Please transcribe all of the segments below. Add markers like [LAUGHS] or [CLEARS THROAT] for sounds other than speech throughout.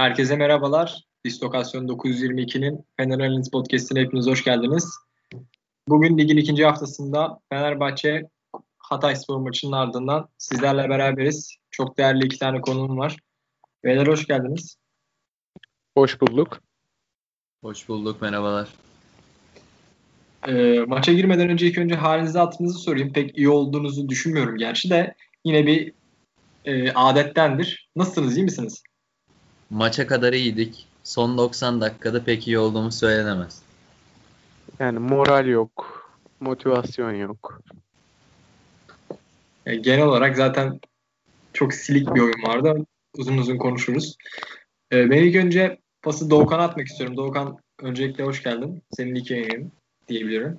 Herkese merhabalar. Distokasyon 922'nin Fener Analiz Podcast'ine hepiniz hoş geldiniz. Bugün ligin ikinci haftasında Fenerbahçe Hatay Spor maçının ardından sizlerle beraberiz. Çok değerli iki tane konuğum var. Beyler hoş geldiniz. Hoş bulduk. Hoş bulduk, merhabalar. E, maça girmeden önce ilk önce halinizi hatırınızı sorayım. Pek iyi olduğunuzu düşünmüyorum gerçi de yine bir e, adettendir. Nasılsınız, iyi misiniz? Maça kadar iyiydik. Son 90 dakikada pek iyi olduğumuz söylenemez. Yani moral yok, motivasyon yok. E, genel olarak zaten çok silik bir oyun vardı. Uzun uzun konuşuruz. E, ben ilk önce pası Doğukan'a atmak istiyorum. Doğukan öncelikle hoş geldin. Senin ilk yayının diyebilirim.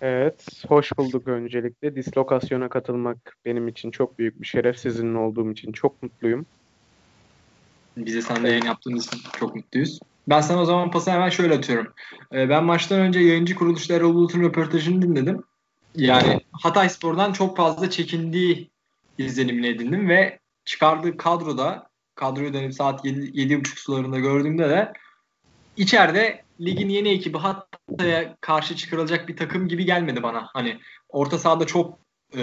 Evet, hoş bulduk öncelikle. Dislokasyona katılmak benim için çok büyük bir şeref. Sizinle olduğum için çok mutluyum. Bize sen de yayın yaptığınız için çok mutluyuz. Ben sana o zaman pası hemen şöyle atıyorum. Ee, ben maçtan önce yayıncı kuruluşta Erol Bulut'un röportajını dinledim. Yani Hatay Spor'dan çok fazla çekindiği izlenimini edindim ve çıkardığı kadroda kadroyu dönüp saat 7, 7.30 sularında gördüğümde de içeride ligin yeni ekibi Hatay'a karşı çıkarılacak bir takım gibi gelmedi bana. Hani orta sahada çok e,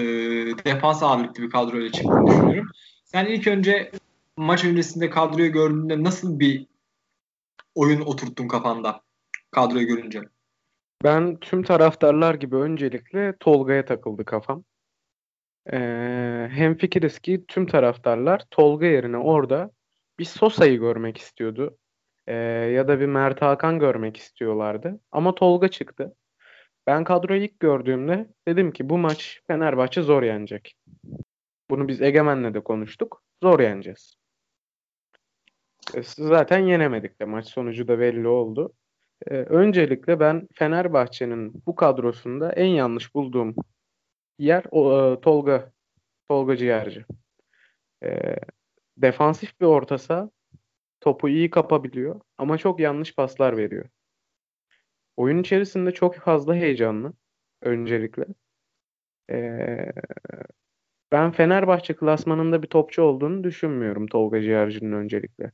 defans ağırlıklı bir kadroyla çıktığını düşünüyorum. Sen ilk önce maç öncesinde kadroyu gördüğünde nasıl bir oyun oturttun kafanda kadroyu görünce? Ben tüm taraftarlar gibi öncelikle Tolga'ya takıldı kafam. Ee, hem fikiriz ki tüm taraftarlar Tolga yerine orada bir Sosa'yı görmek istiyordu. Ee, ya da bir Mert Hakan görmek istiyorlardı. Ama Tolga çıktı. Ben kadroyu ilk gördüğümde dedim ki bu maç Fenerbahçe zor yenecek. Bunu biz Egemen'le de konuştuk. Zor yeneceğiz. E, zaten yenemedik de maç sonucu da belli oldu. Ee, öncelikle ben Fenerbahçe'nin bu kadrosunda en yanlış bulduğum yer o, e, Tolga Tolga Ciğerci. E, defansif bir orta saha topu iyi kapabiliyor ama çok yanlış paslar veriyor. Oyun içerisinde çok fazla heyecanlı öncelikle. E, ben Fenerbahçe klasmanında bir topçu olduğunu düşünmüyorum Tolga Ciğerci'nin öncelikle.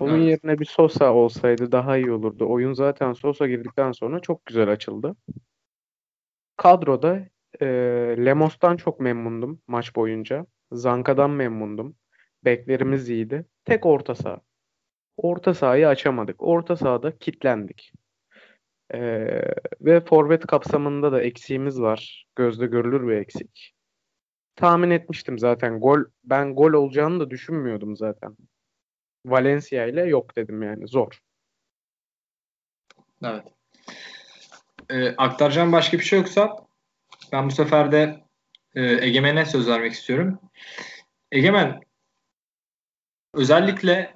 Onun evet. yerine bir Sosa olsaydı daha iyi olurdu. Oyun zaten Sosa girdikten sonra çok güzel açıldı. Kadroda e, Lemos'tan çok memnundum maç boyunca. Zanka'dan memnundum. Beklerimiz iyiydi. Tek orta saha. Orta sahayı açamadık. Orta sahada kitlendik. E, ve forvet kapsamında da eksiğimiz var. Gözde görülür bir eksik. Tahmin etmiştim zaten. Gol ben gol olacağını da düşünmüyordum zaten. Valencia ile yok dedim yani zor. Evet. Ee, aktaracağım başka bir şey yoksa ben bu sefer de e, Egemen'e söz vermek istiyorum. Egemen özellikle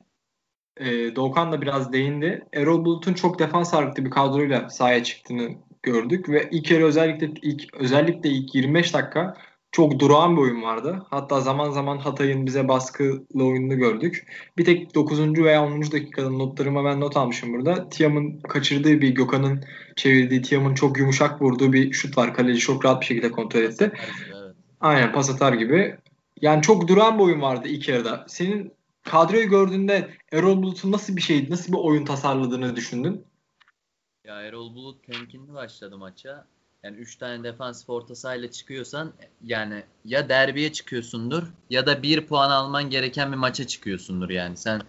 e, Doğukan da biraz değindi. Erol Bulut'un çok defans ağırlıklı bir kadroyla sahaya çıktığını gördük ve ilk yarı özellikle ilk özellikle ilk 25 dakika çok durağan bir oyun vardı. Hatta zaman zaman Hatay'ın bize baskılı oyununu gördük. Bir tek 9. veya 10. dakikada notlarıma ben not almışım burada. Tiam'ın kaçırdığı bir Gökhan'ın çevirdiği Tiam'ın çok yumuşak vurduğu bir şut var. Kaleci çok rahat bir şekilde kontrol etti. Evet. Aynen pas atar gibi. Yani çok duran bir oyun vardı ilk yarıda. Senin kadroyu gördüğünde Erol Bulut'un nasıl bir şey, nasıl bir oyun tasarladığını düşündün? Ya Erol Bulut temkinli başladı maça. Yani 3 tane defansif orta sahayla çıkıyorsan yani ya derbiye çıkıyorsundur ya da 1 puan alman gereken bir maça çıkıyorsundur yani. Sen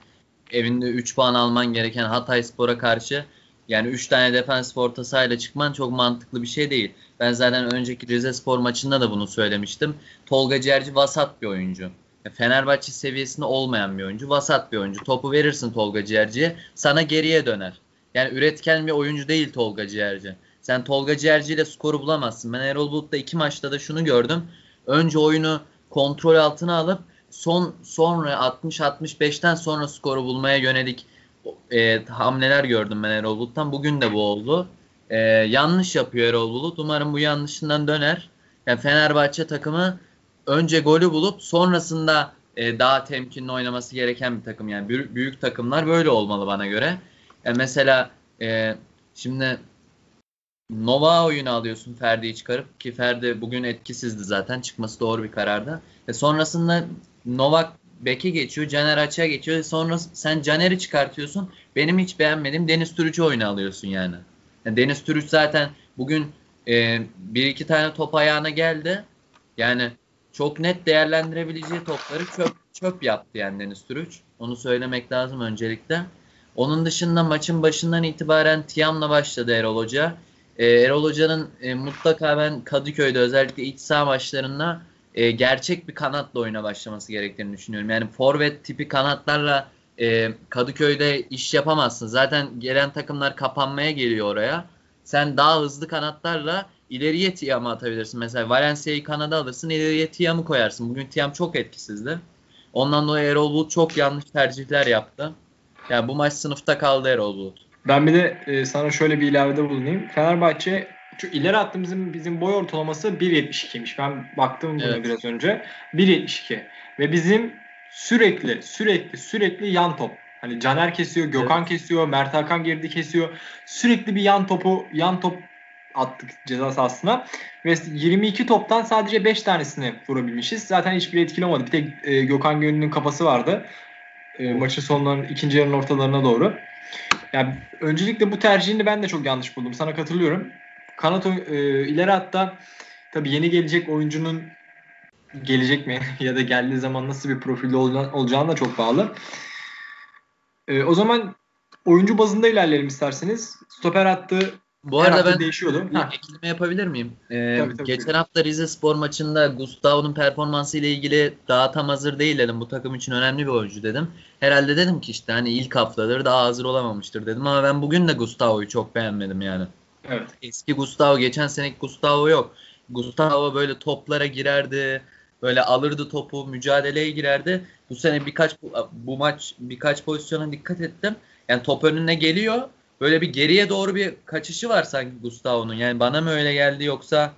evinde 3 puan alman gereken Hatay Spor'a karşı yani 3 tane defansif orta sahayla çıkman çok mantıklı bir şey değil. Ben zaten önceki Rize Spor maçında da bunu söylemiştim. Tolga Cerci vasat bir oyuncu. Fenerbahçe seviyesinde olmayan bir oyuncu. Vasat bir oyuncu. Topu verirsin Tolga Ciğerci'ye sana geriye döner. Yani üretken bir oyuncu değil Tolga Ciğerci. Sen Tolga Ciğerci ile skoru bulamazsın. Ben Erol Bulut'ta iki maçta da şunu gördüm. Önce oyunu kontrol altına alıp son sonra 60-65'ten sonra skoru bulmaya yönelik e, hamleler gördüm ben Erol Bulut'tan. Bugün de bu oldu. E, yanlış yapıyor Erol Bulut. Umarım bu yanlışından döner. Yani Fenerbahçe takımı önce golü bulup sonrasında e, daha temkinli oynaması gereken bir takım. Yani büyük, büyük takımlar böyle olmalı bana göre. Yani mesela e, şimdi Nova oyunu alıyorsun Ferdi'yi çıkarıp ki Ferdi bugün etkisizdi zaten çıkması doğru bir karardı. Ve sonrasında Novak beke geçiyor. Caner açığa geçiyor. Sonra sen Caner'i çıkartıyorsun. Benim hiç beğenmediğim Deniz Türüç'ü oyuna alıyorsun yani. yani Deniz Türüç zaten bugün e, bir iki tane top ayağına geldi. Yani çok net değerlendirebileceği topları çöp çöp yaptı yani Deniz Türüç. Onu söylemek lazım öncelikle. Onun dışında maçın başından itibaren Tiam'la başladı Erol Hoca. Ee, Erol Hoca'nın e, mutlaka ben Kadıköy'de özellikle iç saha maçlarında e, gerçek bir kanatla oyuna başlaması gerektiğini düşünüyorum. Yani forvet tipi kanatlarla e, Kadıköy'de iş yapamazsın. Zaten gelen takımlar kapanmaya geliyor oraya. Sen daha hızlı kanatlarla ileriye Tiam'ı atabilirsin. Mesela Valencia'yı kanada alırsın ileriye Tiam'ı koyarsın. Bugün Tiam çok etkisizdi. Ondan dolayı Erol Bulut çok yanlış tercihler yaptı. Yani bu maç sınıfta kaldı Erol Bulut. Ben bir de e, sana şöyle bir ilavede bulunayım. Fenerbahçe şu ileri attığımızın bizim boy ortalaması 1.72'ymiş. Ben baktım buna Evet. biraz önce. 1.72. Ve bizim sürekli sürekli sürekli yan top. Hani Caner kesiyor, Gökhan kesiyor, Mert Hakan geride kesiyor. Sürekli bir yan topu, yan top attık ceza sahasına. Ve 22 toptan sadece 5 tanesini vurabilmişiz. Zaten hiçbir etkili olmadı. Bir tek e, Gökhan Gönül'ün kafası vardı. E, maçın sonlarının ikinci yarının ortalarına doğru. Yani öncelikle bu tercihini ben de çok yanlış buldum. Sana katılıyorum. Kanat e, ileri hatta tabii yeni gelecek oyuncunun gelecek mi [LAUGHS] ya da geldiği zaman nasıl bir profilde olacağına da çok bağlı. E, o zaman oyuncu bazında ilerleyelim isterseniz. Stoper hattı Bu her arada ben değişiyordu. bir Ha, ekleme yapabilir miyim? Ee, Tabii, tabii, geçen tabii. hafta Rize Spor maçında Gustavo'nun performansı ile ilgili daha tam hazır değil dedim. Bu takım için önemli bir oyuncu dedim. Herhalde dedim ki işte hani ilk haftadır daha hazır olamamıştır dedim ama ben bugün de Gustavo'yu çok beğenmedim yani. evet. Eski Gustavo, geçen seneki Gustavo yok. Gustavo böyle toplara girerdi, böyle alırdı topu, mücadeleye girerdi. Bu sene birkaç bu maç birkaç pozisyona dikkat ettim. Yani top önüne geliyor. Böyle bir geriye doğru bir kaçışı var sanki Gustavo'nun. Yani bana mı öyle geldi yoksa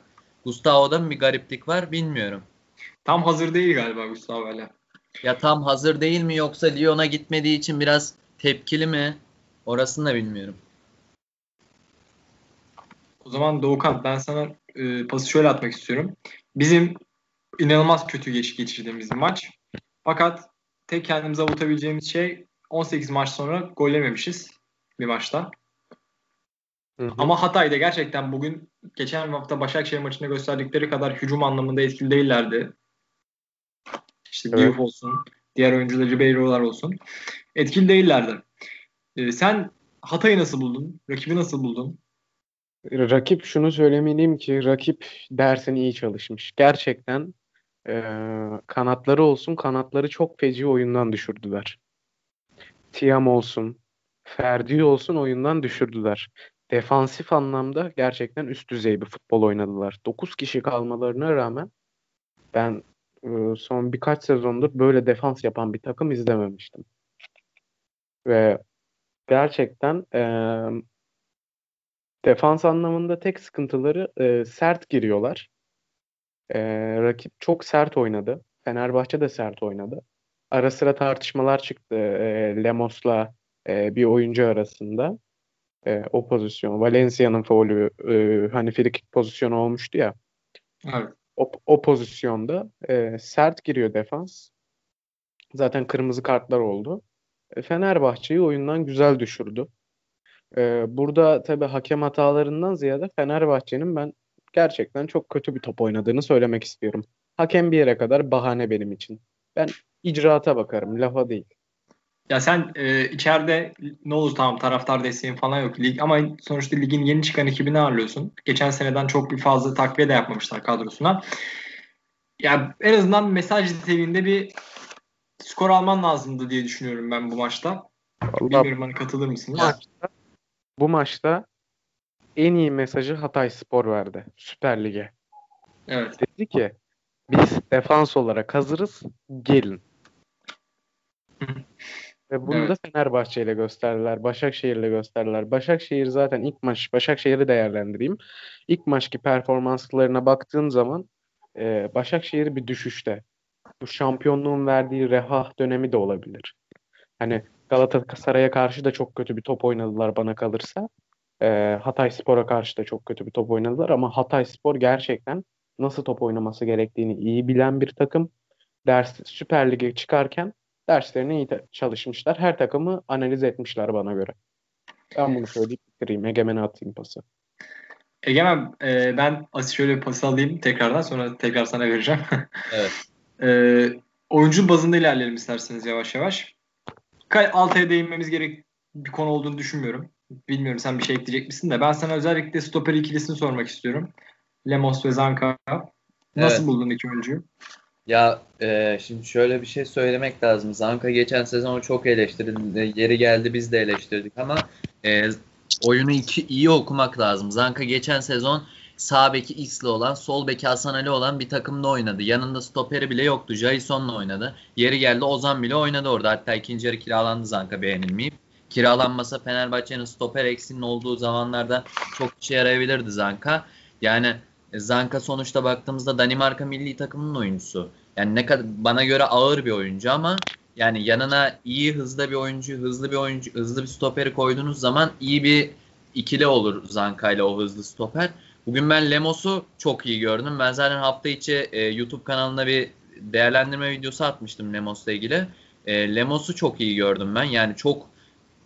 Gustavo'da mı bir gariplik var bilmiyorum. Tam hazır değil galiba Gustavo hala. Ya tam hazır değil mi yoksa Lyon'a gitmediği için biraz tepkili mi? Orasını da bilmiyorum. O zaman Doğukan ben sana e, pası şöyle atmak istiyorum. Bizim inanılmaz kötü geç geçirdiğimiz bir maç. Fakat tek kendimize avutabileceğimiz şey 18 maç sonra gol yememişiz bir maçta. Hı hı. Ama Hatay'da gerçekten bugün geçen hafta Başakşehir maçında gösterdikleri kadar hücum anlamında etkili değillerdi. İşte Evet. Diouf olsun, diğer oyuncular Ribero'lar olsun. Etkili değillerdi. E, sen Hatay'ı nasıl buldun? Rakibi nasıl buldun? Rakip şunu söylemeliyim ki rakip dersini iyi çalışmış. Gerçekten eee, kanatları olsun kanatları çok feci oyundan düşürdüler. Tiam olsun, Ferdi olsun oyundan düşürdüler. Defansif anlamda gerçekten üst düzey bir futbol oynadılar. 9 kişi kalmalarına rağmen ben eee, son birkaç sezondur böyle defans yapan bir takım izlememiştim. Ve gerçekten eee Defans anlamında tek sıkıntıları e, sert giriyorlar. E, rakip çok sert oynadı. Fenerbahçe de sert oynadı. Ara sıra tartışmalar çıktı e, Lemos'la e, bir oyuncu arasında. E, o pozisyon. Valencia'nın faulü e, hani frikik pozisyonu olmuştu ya. Evet. O, o pozisyonda e, sert giriyor defans. Zaten kırmızı kartlar oldu. E, Fenerbahçe'yi oyundan güzel düşürdü. E, burada tabii hakem hatalarından ziyade Fenerbahçe'nin ben gerçekten çok kötü bir top oynadığını söylemek istiyorum. Hakem bir yere kadar bahane benim için. Ben icraata bakarım, lafa değil. Ya sen e, içeride ne olur tamam taraftar desteğin falan yok. Lig, ama sonuçta ligin yeni çıkan ekibini ağırlıyorsun. Geçen seneden çok bir fazla takviye de yapmamışlar kadrosuna. Ya en azından mesaj niteliğinde bir skor alman lazımdı diye düşünüyorum ben bu maçta. Vallahi Bilmiyorum hani katılır bu mısınız? maçta, bu maçta en iyi mesajı Hatay Spor verdi Süper Lig'e. Evet. Dedi ki biz defans olarak hazırız, gelin. Ve bunu Evet. da Fenerbahçe ile gösterdiler. Başakşehir ile gösterdiler. Başakşehir zaten ilk maç, Başakşehir'i değerlendireyim. İlk maçki performanslarına baktığım zaman e, Başakşehir bir düşüşte. Bu şampiyonluğun verdiği refah dönemi de olabilir. Hani Galatasaray'a karşı da çok kötü bir top oynadılar bana kalırsa. E, Hatay Spor'a karşı da çok kötü bir top oynadılar ama Hatay Spor gerçekten nasıl top oynaması gerektiğini iyi bilen bir takım. ders Süper Lig'e çıkarken derslerini iyi çalışmışlar. Her takımı analiz etmişler bana göre. Ben bunu söyleyip bitireyim. Egemen'e atayım pası. Egemen e, ben şöyle bir pas alayım tekrardan sonra tekrar sana vereceğim. [LAUGHS] Evet. e, oyuncu bazında ilerleyelim isterseniz yavaş yavaş. Altaya değinmemiz gerek bir konu olduğunu düşünmüyorum. Bilmiyorum sen bir şey ekleyecek misin de ben sana özellikle stoper ikilisini sormak istiyorum. Lemos ve Zanka. Nasıl evet. buldun iki oyuncuyu? Ya e, şimdi şöyle bir şey söylemek lazım. Zanka geçen sezon çok eleştirildi. Yeri geldi biz de eleştirdik ama e, oyunu iki, iyi okumak lazım. Zanka geçen sezon sağ beki X'li olan, sol beki Hasan Ali olan bir takımda oynadı. Yanında stoperi bile yoktu. Jason'la oynadı. Yeri geldi Ozan bile oynadı orada. Hatta ikinci yarı kiralandı Zanka beğenilmeyip. Kiralanmasa Fenerbahçe'nin stoper eksinin olduğu zamanlarda çok işe yarayabilirdi Zanka. Yani Zanka sonuçta baktığımızda Danimarka milli takımının oyuncusu. Yani ne kadar bana göre ağır bir oyuncu ama yani yanına iyi hızlı bir oyuncu, hızlı bir oyuncu, hızlı bir stoperi koyduğunuz zaman iyi bir ikili olur Zanka ile o hızlı stoper. Bugün ben Lemos'u çok iyi gördüm. Ben zaten hafta içi e, YouTube kanalına bir değerlendirme videosu atmıştım Lemos'la ilgili. E, Lemos'u çok iyi gördüm ben. Yani çok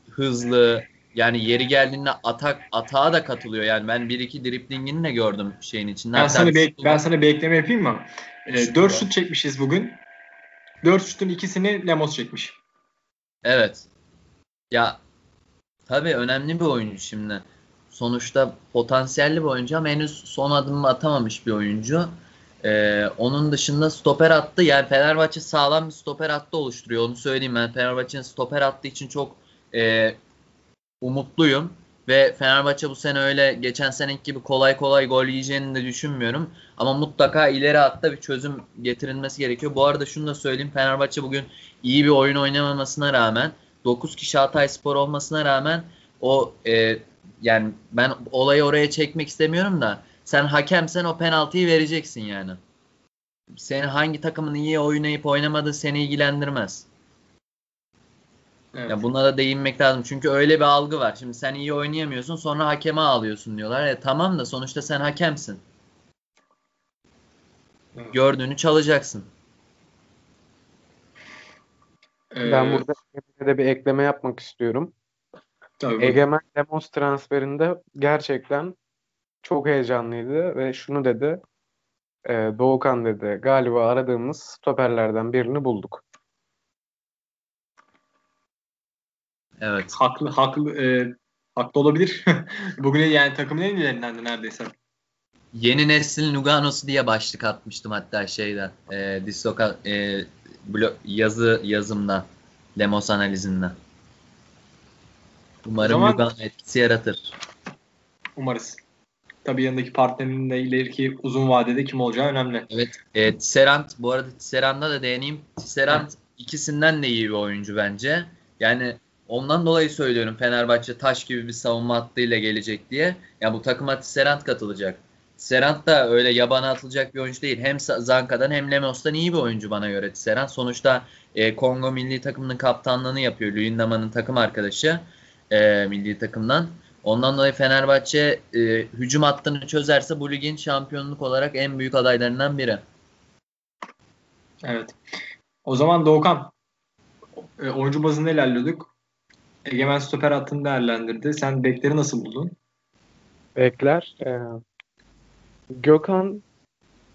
hızlı, yani yeri geldiğinde atak atağa da katılıyor. Yani ben bir iki driplingini de gördüm şeyin içinde. Ben sana bir, ben sana bir ekleme yapayım mı? E, 4 şut çekmişiz bugün. 4 şutun ikisini Lemos çekmiş. Evet. Ya tabii önemli bir oyuncu şimdi. Sonuçta potansiyelli bir oyuncu ama henüz son adımı atamamış bir oyuncu. Ee, onun dışında stoper attı. Yani Fenerbahçe sağlam bir stoper attı oluşturuyor. Onu söyleyeyim ben. Fenerbahçe'nin stoper attığı için çok e, umutluyum. Ve Fenerbahçe bu sene öyle geçen seneki gibi kolay kolay gol yiyeceğini de düşünmüyorum. Ama mutlaka ileri hatta bir çözüm getirilmesi gerekiyor. Bu arada şunu da söyleyeyim. Fenerbahçe bugün iyi bir oyun oynamamasına rağmen 9 kişi Hatay Spor olmasına rağmen o e, yani ben olayı oraya çekmek istemiyorum da sen hakemsen o penaltıyı vereceksin yani. Senin hangi takımın iyi oynayıp oynamadığı seni ilgilendirmez. Evet. Ya buna da değinmek lazım. Çünkü öyle bir algı var. Şimdi sen iyi oynayamıyorsun sonra hakeme ağlıyorsun diyorlar. E, tamam da sonuçta sen hakemsin. Evet. Gördüğünü çalacaksın. Ben ee, burada de bir ekleme yapmak istiyorum. Tabii. Egemen Demos transferinde gerçekten çok heyecanlıydı ve şunu dedi. E, Doğukan dedi galiba aradığımız stoperlerden birini bulduk. Evet. Haklı haklı e, haklı olabilir. [LAUGHS] Bugün yani takımın en iyilerinden de neredeyse. Yeni neslin Lugano'su diye başlık atmıştım hatta şeyden. E, Disoka e, blog, yazı yazımda. Lemos analizinde. Umarım zaman, Lugano etkisi yaratır. Umarız. Tabii yanındaki partnerinin de ileriki uzun vadede kim olacağı önemli. Evet. E, Tisserand bu arada Tisserand'a da değineyim. Tisserand ikisinden de iyi bir oyuncu bence. Yani Ondan dolayı söylüyorum Fenerbahçe taş gibi bir savunma hattıyla gelecek diye. Ya bu takıma Serant katılacak. Serant da öyle yabana atılacak bir oyuncu değil. Hem Zanka'dan hem Lemos'tan iyi bir oyuncu bana göre Serant. Sonuçta e, Kongo milli takımının kaptanlığını yapıyor. Luyendama'nın takım arkadaşı e, milli takımdan. Ondan dolayı Fenerbahçe e, hücum hattını çözerse bu ligin şampiyonluk olarak en büyük adaylarından biri. Evet. O zaman Doğukan e, oyuncu bazında ilerliyorduk. Egemen stoper hattını değerlendirdi. Sen bekleri nasıl buldun? Bekler. E, Gökhan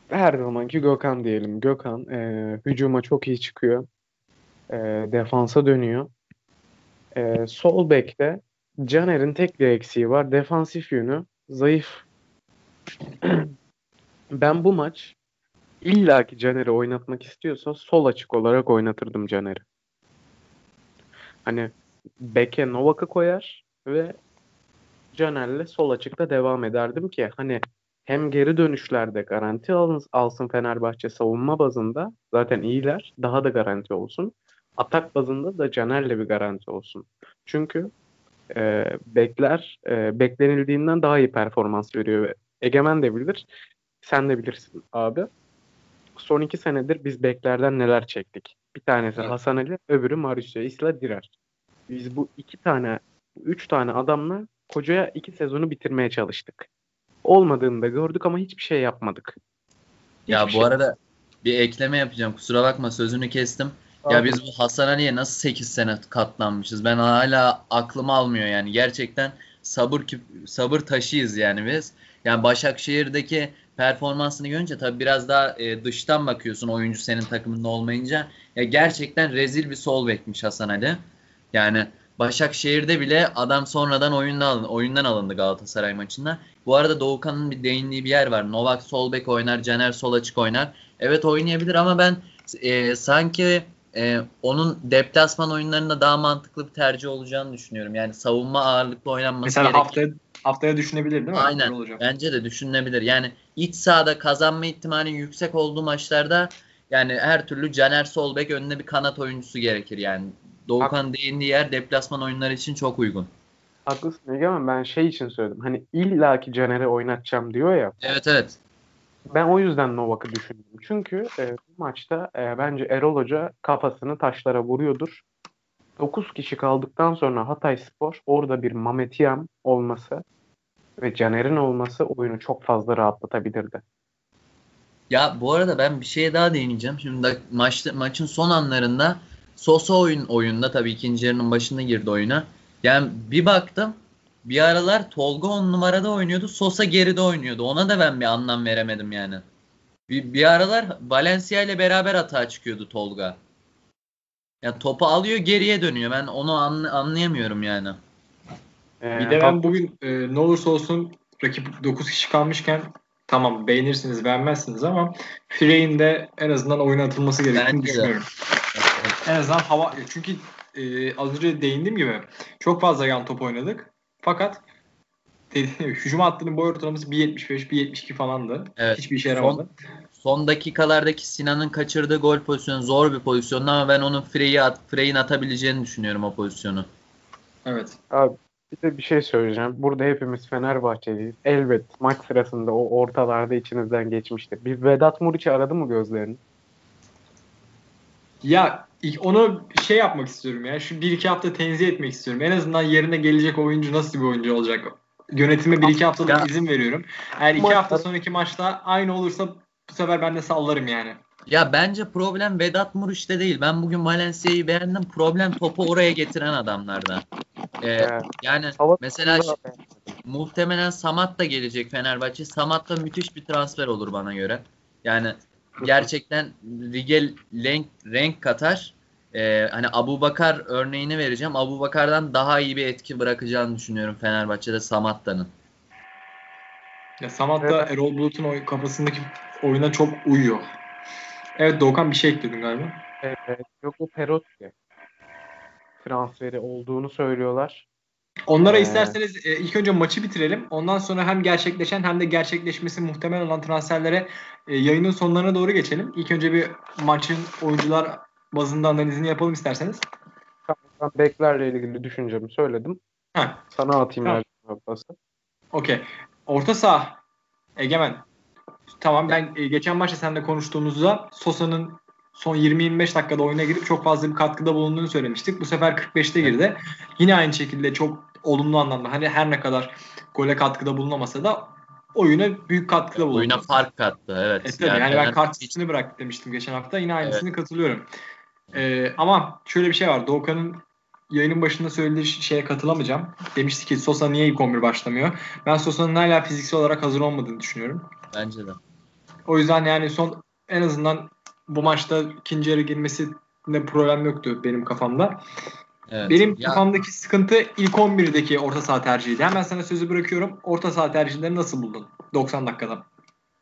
her zamanki Gökhan diyelim. Gökhan e, hücuma çok iyi çıkıyor. E, defansa dönüyor. E, sol bekte Caner'in tek bir eksiği var. Defansif yönü zayıf. [CLEARS THROAT] ben bu maç illaki Caner'i oynatmak istiyorsa sol açık olarak oynatırdım Caner'i. Hani beke Novak'ı koyar ve Caner'le sol açıkta devam ederdim ki hani hem geri dönüşlerde garanti alsın Fenerbahçe savunma bazında zaten iyiler daha da garanti olsun. Atak bazında da Caner'le bir garanti olsun. Çünkü e, bekler e, beklenildiğinden daha iyi performans veriyor. Egemen de bilir. Sen de bilirsin abi. Son iki senedir biz beklerden neler çektik. Bir tanesi evet. Hasan Ali, öbürü Mauricio Isla Direr. Biz bu iki tane, üç tane adamla kocaya iki sezonu bitirmeye çalıştık. Olmadığını da gördük ama hiçbir şey yapmadık. Hiçbir ya bu şey. arada bir ekleme yapacağım. Kusura bakma sözünü kestim. Ya biz bu Hasan Ali'ye nasıl 8 sene katlanmışız? Ben hala aklım almıyor yani. Gerçekten sabır sabır taşıyız yani biz. Yani Başakşehir'deki performansını görünce tabii biraz daha e, dıştan bakıyorsun oyuncu senin takımında olmayınca. Ya gerçekten rezil bir sol bekmiş Hasan Ali. Yani Başakşehir'de bile adam sonradan oyundan alındı, oyundan alındı Galatasaray maçında. Bu arada Doğukan'ın bir değindiği bir yer var. Novak sol bek oynar, Caner sol açık oynar. Evet oynayabilir ama ben e, sanki e, onun deplasman oyunlarında daha mantıklı bir tercih olacağını düşünüyorum. Yani savunma ağırlıklı oynanması Mesela gereken- haftaya haftaya düşünebilir değil mi? Aynen. Bence de düşünülebilir. Yani iç sahada kazanma ihtimalinin yüksek olduğu maçlarda yani her türlü Caner Solbek önüne bir kanat oyuncusu gerekir yani. Doğukan değindiği yer deplasman oyunları için çok uygun. Haklısın Ege ama ben şey için söyledim. Hani illaki Caner'i oynatacağım diyor ya. Evet evet. Ben o yüzden Novak'ı düşündüm. Çünkü e, bu maçta e, bence Erol Hoca kafasını taşlara vuruyordur. 9 kişi kaldıktan sonra Hatay Spor orada bir Mametiyam olması ve Caner'in olması oyunu çok fazla rahatlatabilirdi. Ya bu arada ben bir şeye daha değineceğim. Şimdi maçta, maçın son anlarında Sosa oyun oyunda tabii ikinci yarının başında girdi oyuna. Yani bir baktım bir aralar Tolga on numarada oynuyordu. Sosa geride oynuyordu. Ona da ben bir anlam veremedim yani. Bir, bir aralar Valencia ile beraber atağa çıkıyordu Tolga. Yani topu alıyor geriye dönüyor. Ben onu anla- anlayamıyorum yani. E, Bir de ben bugün e, ne olursa olsun rakip 9 kişi kalmışken tamam beğenirsiniz beğenmezsiniz ama Frey'in de en azından oyuna atılması gerektiğini Bence de. En azından hava çünkü e, az önce değindiğim gibi çok fazla yan top oynadık. Fakat dediğim hücum hattının boy ortalaması 1.75 1.72 falandı. Evet. Hiçbir işe yaramadı. Son dakikalardaki Sinan'ın kaçırdığı gol pozisyonu zor bir pozisyondu ama ben onun Frey'i at, Frey'in atabileceğini düşünüyorum o pozisyonu. Evet. Abi bir de bir şey söyleyeceğim. Burada hepimiz Fenerbahçeliyiz. Elbet maç sırasında o ortalarda içinizden geçmiştir. Bir Vedat Muriç'i aradı mı gözlerini? Ya onu şey yapmak istiyorum ya. Şu bir iki hafta tenzih etmek istiyorum. En azından yerine gelecek oyuncu nasıl bir oyuncu olacak? Yönetime bir iki haftalık Ya- izin veriyorum. Eğer iki hafta sonraki maçta aynı olursa bu sefer ben de sallarım yani. Ya bence problem Vedat Muriç'te değil. Ben bugün Valencia'yı beğendim. Problem topu oraya getiren adamlarda. Ee, Evet. yani Hava mesela muhtemelen Samat da gelecek Fenerbahçe. Samat da müthiş bir transfer olur bana göre. Yani gerçekten lige renk, renk katar. Ee, hani Abu Bakar örneğini vereceğim. Abu Bakar'dan daha iyi bir etki bırakacağını düşünüyorum Fenerbahçe'de Samatta'nın. Ya Samat da Evet. Erol Bulut'un oy- kafasındaki oyuna çok uyuyor. Evet Doğukan bir şey ekledin galiba. Evet, yok o Perotti transferi olduğunu söylüyorlar. Onlara Ee, isterseniz e, ilk önce maçı bitirelim. Ondan sonra hem gerçekleşen hem de gerçekleşmesi muhtemel olan transferlere e, yayının sonlarına doğru geçelim. İlk önce bir maçın oyuncular bazında analizini yapalım isterseniz. Ben beklerle ilgili düşüncemi söyledim. Ha, Sana atayım Tamam. Pası. okey. Orta saha. Egemen. Tamam ben e, geçen maçta seninle konuştuğumuzda Sosa'nın son 20-25 dakikada oyuna girip çok fazla bir katkıda bulunduğunu söylemiştik. Bu sefer 45'te girdi. Yine aynı şekilde çok olumlu anlamda hani her ne kadar gole katkıda bulunamasa da oyuna büyük katkıda bulundu. Oyuna fark kattı. Evet. E tabii, yani, ben kart üstünü bırak demiştim geçen hafta. Yine aynısını katılıyorum. Ee, ama şöyle bir şey var. Doğukan'ın yayının başında söylediği şeye katılamayacağım. Demişti ki Sosa niye ilk 11 başlamıyor? Ben Sosa'nın hala fiziksel olarak hazır olmadığını düşünüyorum. Bence de. O yüzden yani son en azından bu maçta ikinci yarı girmesinde problem yoktu benim kafamda. Evet. Benim Ya- kafamdaki sıkıntı ilk 11'deki orta saha tercihiydi. Hemen sana sözü bırakıyorum. Orta saha tercihlerini nasıl buldun? 90 dakikada.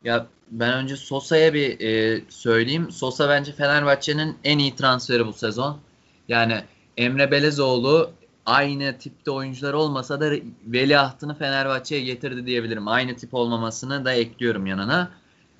Ya ben önce Sosa'ya bir e, söyleyeyim. Sosa bence Fenerbahçe'nin en iyi transferi bu sezon. Yani Emre Belezoğlu aynı tipte oyuncular olmasa da veliahtını Fenerbahçe'ye getirdi diyebilirim. Aynı tip olmamasını da ekliyorum yanına.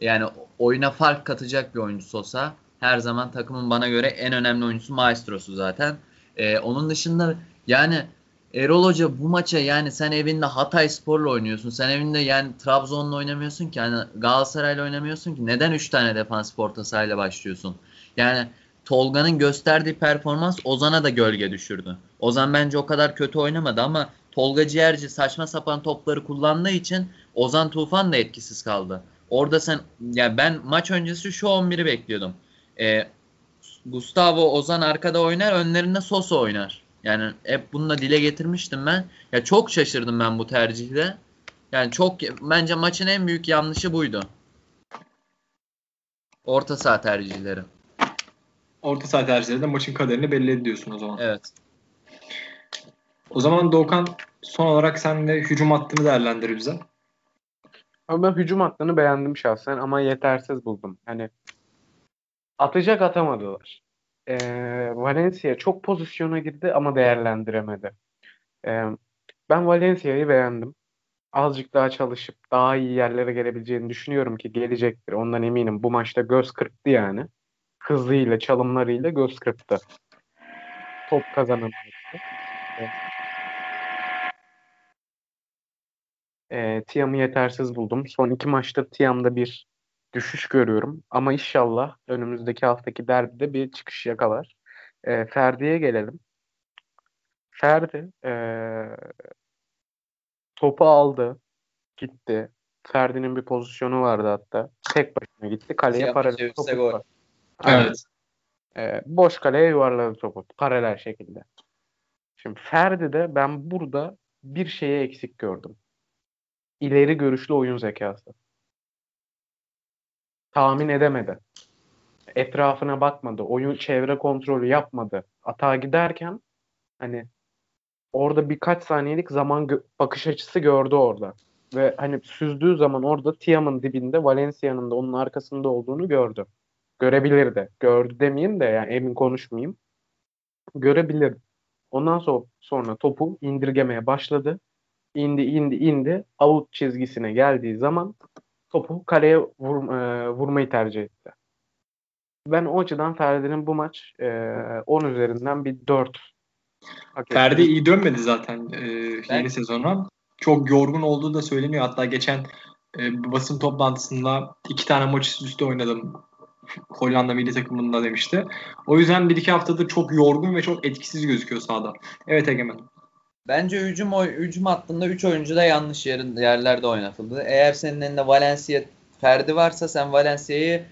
Yani oyuna fark katacak bir oyuncu Sosa. Her zaman takımın bana göre en önemli oyuncusu Maestro'su zaten. E, onun dışında yani Erol Hoca bu maça yani sen evinde Hatay Spor'la oynuyorsun. Sen evinde yani Trabzon'la oynamıyorsun ki. Yani Galatasaray'la oynamıyorsun ki. Neden 3 tane defans orta sahayla başlıyorsun? Yani Tolga'nın gösterdiği performans Ozan'a da gölge düşürdü. Ozan bence o kadar kötü oynamadı ama Tolga Ciğerci saçma sapan topları kullandığı için Ozan Tufan da etkisiz kaldı. Orada sen yani ben maç öncesi şu 11'i bekliyordum. E, Gustavo Ozan arkada oynar, önlerinde Sosa oynar. Yani hep bunu da dile getirmiştim ben. Ya çok şaşırdım ben bu tercihde. Yani çok bence maçın en büyük yanlışı buydu. Orta saha tercihleri. Orta saha tercihleri de maçın kaderini belli ediyorsun o zaman. Evet. O zaman Doğukan son olarak sen de hücum hattını değerlendir bize. Ama ben hücum hattını beğendim şahsen ama yetersiz buldum. Hani atacak atamadılar. Ee, Valencia çok pozisyona girdi ama değerlendiremedi. Ee, ben Valencia'yı beğendim. Azıcık daha çalışıp daha iyi yerlere gelebileceğini düşünüyorum ki gelecektir. Ondan eminim. Bu maçta göz kırptı yani. Hızıyla, çalımlarıyla göz kırptı. Top kazanamadı. E, Tiam'ı yetersiz buldum. Son iki maçta Tiam'da bir düşüş görüyorum. Ama inşallah önümüzdeki haftaki derbide bir çıkış yakalar. E, Ferdi'ye gelelim. Ferdi e, topu aldı. Gitti. Ferdi'nin bir pozisyonu vardı hatta. Tek başına gitti. Kaleye paralel topu. Gol. Evet. E, boş kaleye yuvarladı topu. Paralel şekilde. Şimdi Ferdi'de ben burada bir şeye eksik gördüm ileri görüşlü oyun zekası. Tahmin edemedi. Etrafına bakmadı. Oyun çevre kontrolü yapmadı. Atağa giderken hani orada birkaç saniyelik zaman bakış açısı gördü orada. Ve hani süzdüğü zaman orada Tiam'ın dibinde Valencia'nın da onun arkasında olduğunu gördü. Görebilirdi. Gördü demeyeyim de yani emin konuşmayayım. Görebilirdi. Ondan sonra, sonra topu indirgemeye başladı indi indi indi out çizgisine geldiği zaman topu kaleye vur, e, vurmayı tercih etti. Ben o açıdan Ferdi'nin bu maç e, 10 üzerinden bir 4 Ferdi iyi dönmedi zaten e, ben... yeni sezona. Çok yorgun olduğu da söyleniyor. Hatta geçen e, basın toplantısında iki tane maç üst üste oynadım. Hollanda milli takımında demişti. O yüzden bir iki haftadır çok yorgun ve çok etkisiz gözüküyor sahada. Evet Egemen. Bence hücum hücum hattında 3 oyuncu da yanlış yerin, yerlerde oynatıldı. Eğer senin elinde Valencia Ferdi varsa sen Valencia'yı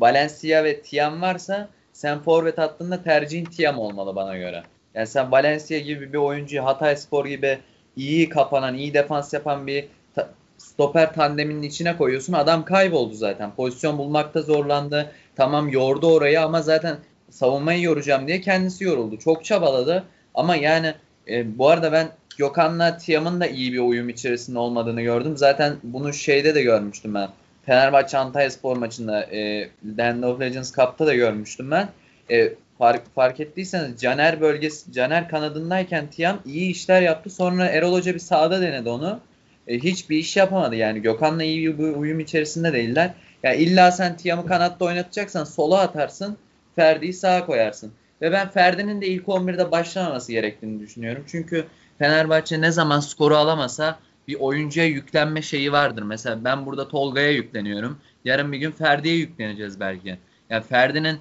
Valencia ve Tiam varsa sen forvet hattında tercihin Tiam olmalı bana göre. Yani sen Valencia gibi bir oyuncuyu Hatay Spor gibi iyi kapanan, iyi defans yapan bir ta- stoper tandeminin içine koyuyorsun. Adam kayboldu zaten. Pozisyon bulmakta zorlandı. Tamam yordu orayı ama zaten savunmayı yoracağım diye kendisi yoruldu. Çok çabaladı ama yani e, bu arada ben Gökhan'la Tiam'ın da iyi bir uyum içerisinde olmadığını gördüm. Zaten bunu şeyde de görmüştüm ben. Fenerbahçe Antalya Spor maçında e, Land of Legends Cup'ta da görmüştüm ben. E, fark, fark ettiyseniz Caner bölgesi, Caner kanadındayken Tiam iyi işler yaptı. Sonra Erol Hoca bir sağda denedi onu. E, hiçbir iş yapamadı yani. Gökhan'la iyi bir uyum içerisinde değiller. Ya yani illa sen Tiam'ı kanatta oynatacaksan sola atarsın. Ferdi'yi sağa koyarsın. Ve ben Ferdi'nin de ilk 11'de başlamaması gerektiğini düşünüyorum. Çünkü Fenerbahçe ne zaman skoru alamasa bir oyuncuya yüklenme şeyi vardır. Mesela ben burada Tolga'ya yükleniyorum. Yarın bir gün Ferdi'ye yükleneceğiz belki. Yani Ferdi'nin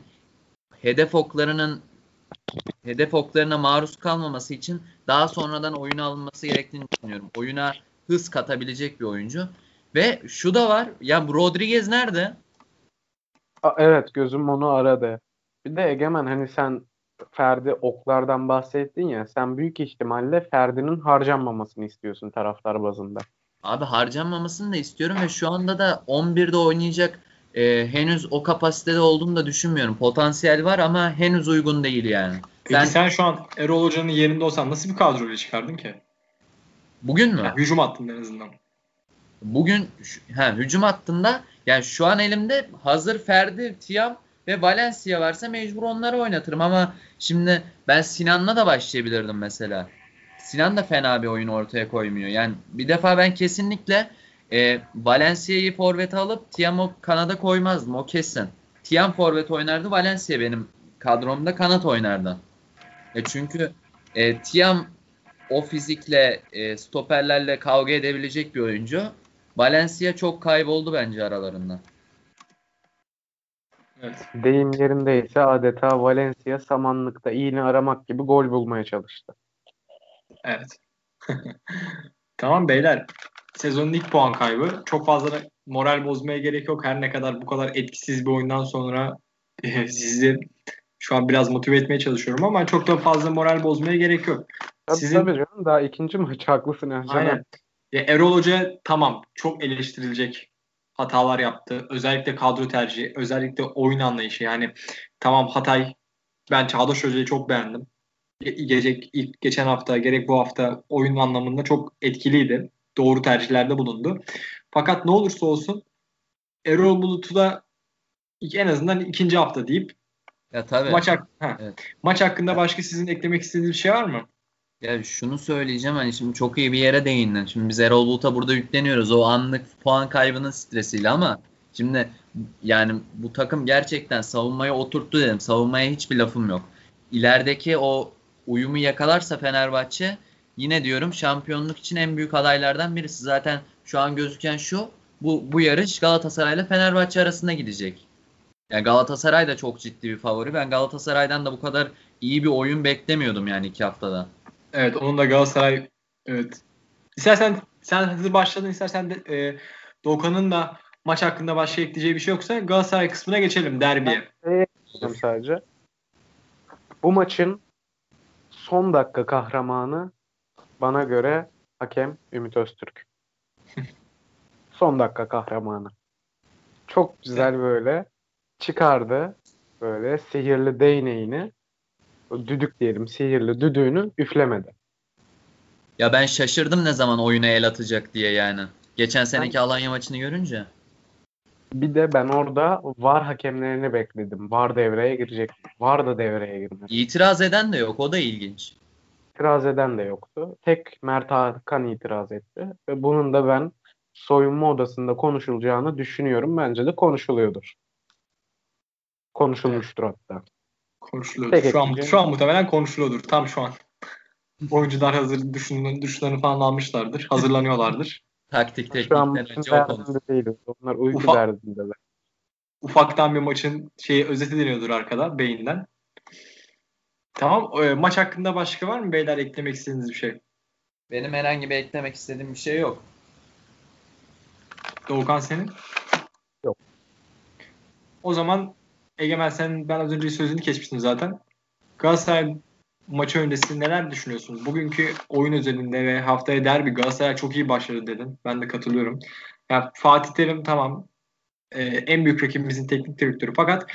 hedef oklarının hedef oklarına maruz kalmaması için daha sonradan oyuna alınması gerektiğini düşünüyorum. Oyuna hız katabilecek bir oyuncu. Ve şu da var. Ya bu Rodriguez nerede? evet gözüm onu aradı. Bir de Egemen hani sen Ferdi oklardan bahsettin ya sen büyük ihtimalle Ferdi'nin harcanmamasını istiyorsun taraftar bazında. Abi harcanmamasını da istiyorum ve şu anda da 11'de oynayacak e, henüz o kapasitede olduğunu da düşünmüyorum. Potansiyel var ama henüz uygun değil yani. Peki sen, sen şu an Erol Hoca'nın yerinde olsan nasıl bir kadroyla çıkardın ki? Bugün mü? Yani hücum hattında en azından. Bugün he, hücum hattında yani şu an elimde hazır Ferdi, Tiam ve Valencia varsa mecbur onları oynatırım ama şimdi ben Sinan'la da başlayabilirdim mesela. Sinan da fena bir oyun ortaya koymuyor. Yani bir defa ben kesinlikle e, Valencia'yı forvete alıp Tiam'ı kanada koymazdım. O kesin. Tiam forvet oynardı. Valencia benim kadromda kanat oynardı. E çünkü e, Tiam o fizikle e, stoperlerle kavga edebilecek bir oyuncu. Valencia çok kayboldu bence aralarında. Evet. Deyim yerindeyse adeta Valencia samanlıkta iğne aramak gibi gol bulmaya çalıştı. Evet. [LAUGHS] tamam beyler. Sezonun ilk puan kaybı. Çok fazla moral bozmaya gerek yok. Her ne kadar bu kadar etkisiz bir oyundan sonra e, sizi şu an biraz motive etmeye çalışıyorum ama çok da fazla moral bozmaya gerek yok. Tabii Sizin- tabii canım daha ikinci maç haklısın Ercan. Aynen. Ya Erol Hoca tamam çok eleştirilecek hatalar yaptı. Özellikle kadro tercihi, özellikle oyun anlayışı. Yani tamam Hatay ben Çağdaş Hoca'yı çok beğendim. Ge- Gelecek ilk geçen hafta gerek bu hafta oyun anlamında çok etkiliydi. Doğru tercihlerde bulundu. Fakat ne olursa olsun Erol Bulut'u da en azından ikinci hafta deyip Ya tabii. maç, hak- ha, Evet. maç hakkında başka sizin eklemek istediğiniz bir şey var mı? Ya şunu söyleyeceğim hani şimdi çok iyi bir yere değindin. Şimdi biz Erol Bulut'a burada yükleniyoruz o anlık puan kaybının stresiyle ama şimdi yani bu takım gerçekten savunmaya oturttu dedim. Savunmaya hiçbir lafım yok. İlerideki o uyumu yakalarsa Fenerbahçe yine diyorum şampiyonluk için en büyük adaylardan birisi. Zaten şu an gözüken şu bu, bu yarış Galatasaray ile Fenerbahçe arasında gidecek. Yani Galatasaray da çok ciddi bir favori. Ben Galatasaray'dan da bu kadar iyi bir oyun beklemiyordum yani iki haftada. Evet onun da Galatasaray evet. İstersen sen hızlı başladın istersen de e, Doğukan'ın da maç hakkında başka ekleyeceği bir şey yoksa Galatasaray kısmına geçelim derbiye. Diyeceğim sadece. Bu maçın son dakika kahramanı bana göre hakem Ümit Öztürk. [LAUGHS] son dakika kahramanı. Çok güzel böyle çıkardı böyle sihirli değneğini düdük diyelim sihirli düdüğünü üflemedi. Ya ben şaşırdım ne zaman oyuna el atacak diye yani. Geçen seneki Alanya maçını görünce. Bir de ben orada VAR hakemlerini bekledim. VAR devreye girecek. VAR da devreye girmedi. İtiraz eden de yok. O da ilginç. İtiraz eden de yoktu. Tek Mert Hakan itiraz etti. Ve bunun da ben soyunma odasında konuşulacağını düşünüyorum. Bence de konuşuluyordur. Konuşulmuştur hatta. Konuşuluyor. Tek Şu an, şu an muhtemelen konuşuluyordur. Tam şu an. Oyuncular hazır düşünün, düşünlerini falan almışlardır. Hazırlanıyorlardır. [LAUGHS] Taktik Şu an teknikten önce o konu. Onlar uyku derdindeler. Ufaktan bir maçın şeyi özeti deniyordur arkada beyinden. Tamam. e, maç hakkında başka var mı beyler eklemek istediğiniz bir şey? Benim herhangi bir eklemek istediğim bir şey yok. Doğukan senin? Yok. O zaman Egemen sen ben az önce sözünü kesmiştim zaten. Galatasaray maçı öncesi neler düşünüyorsunuz? Bugünkü oyun özelinde ve haftaya derbi Galatasaray çok iyi başladı dedin. Ben de katılıyorum. Ya Fatih Terim tamam e, en büyük rakibimizin teknik direktörü fakat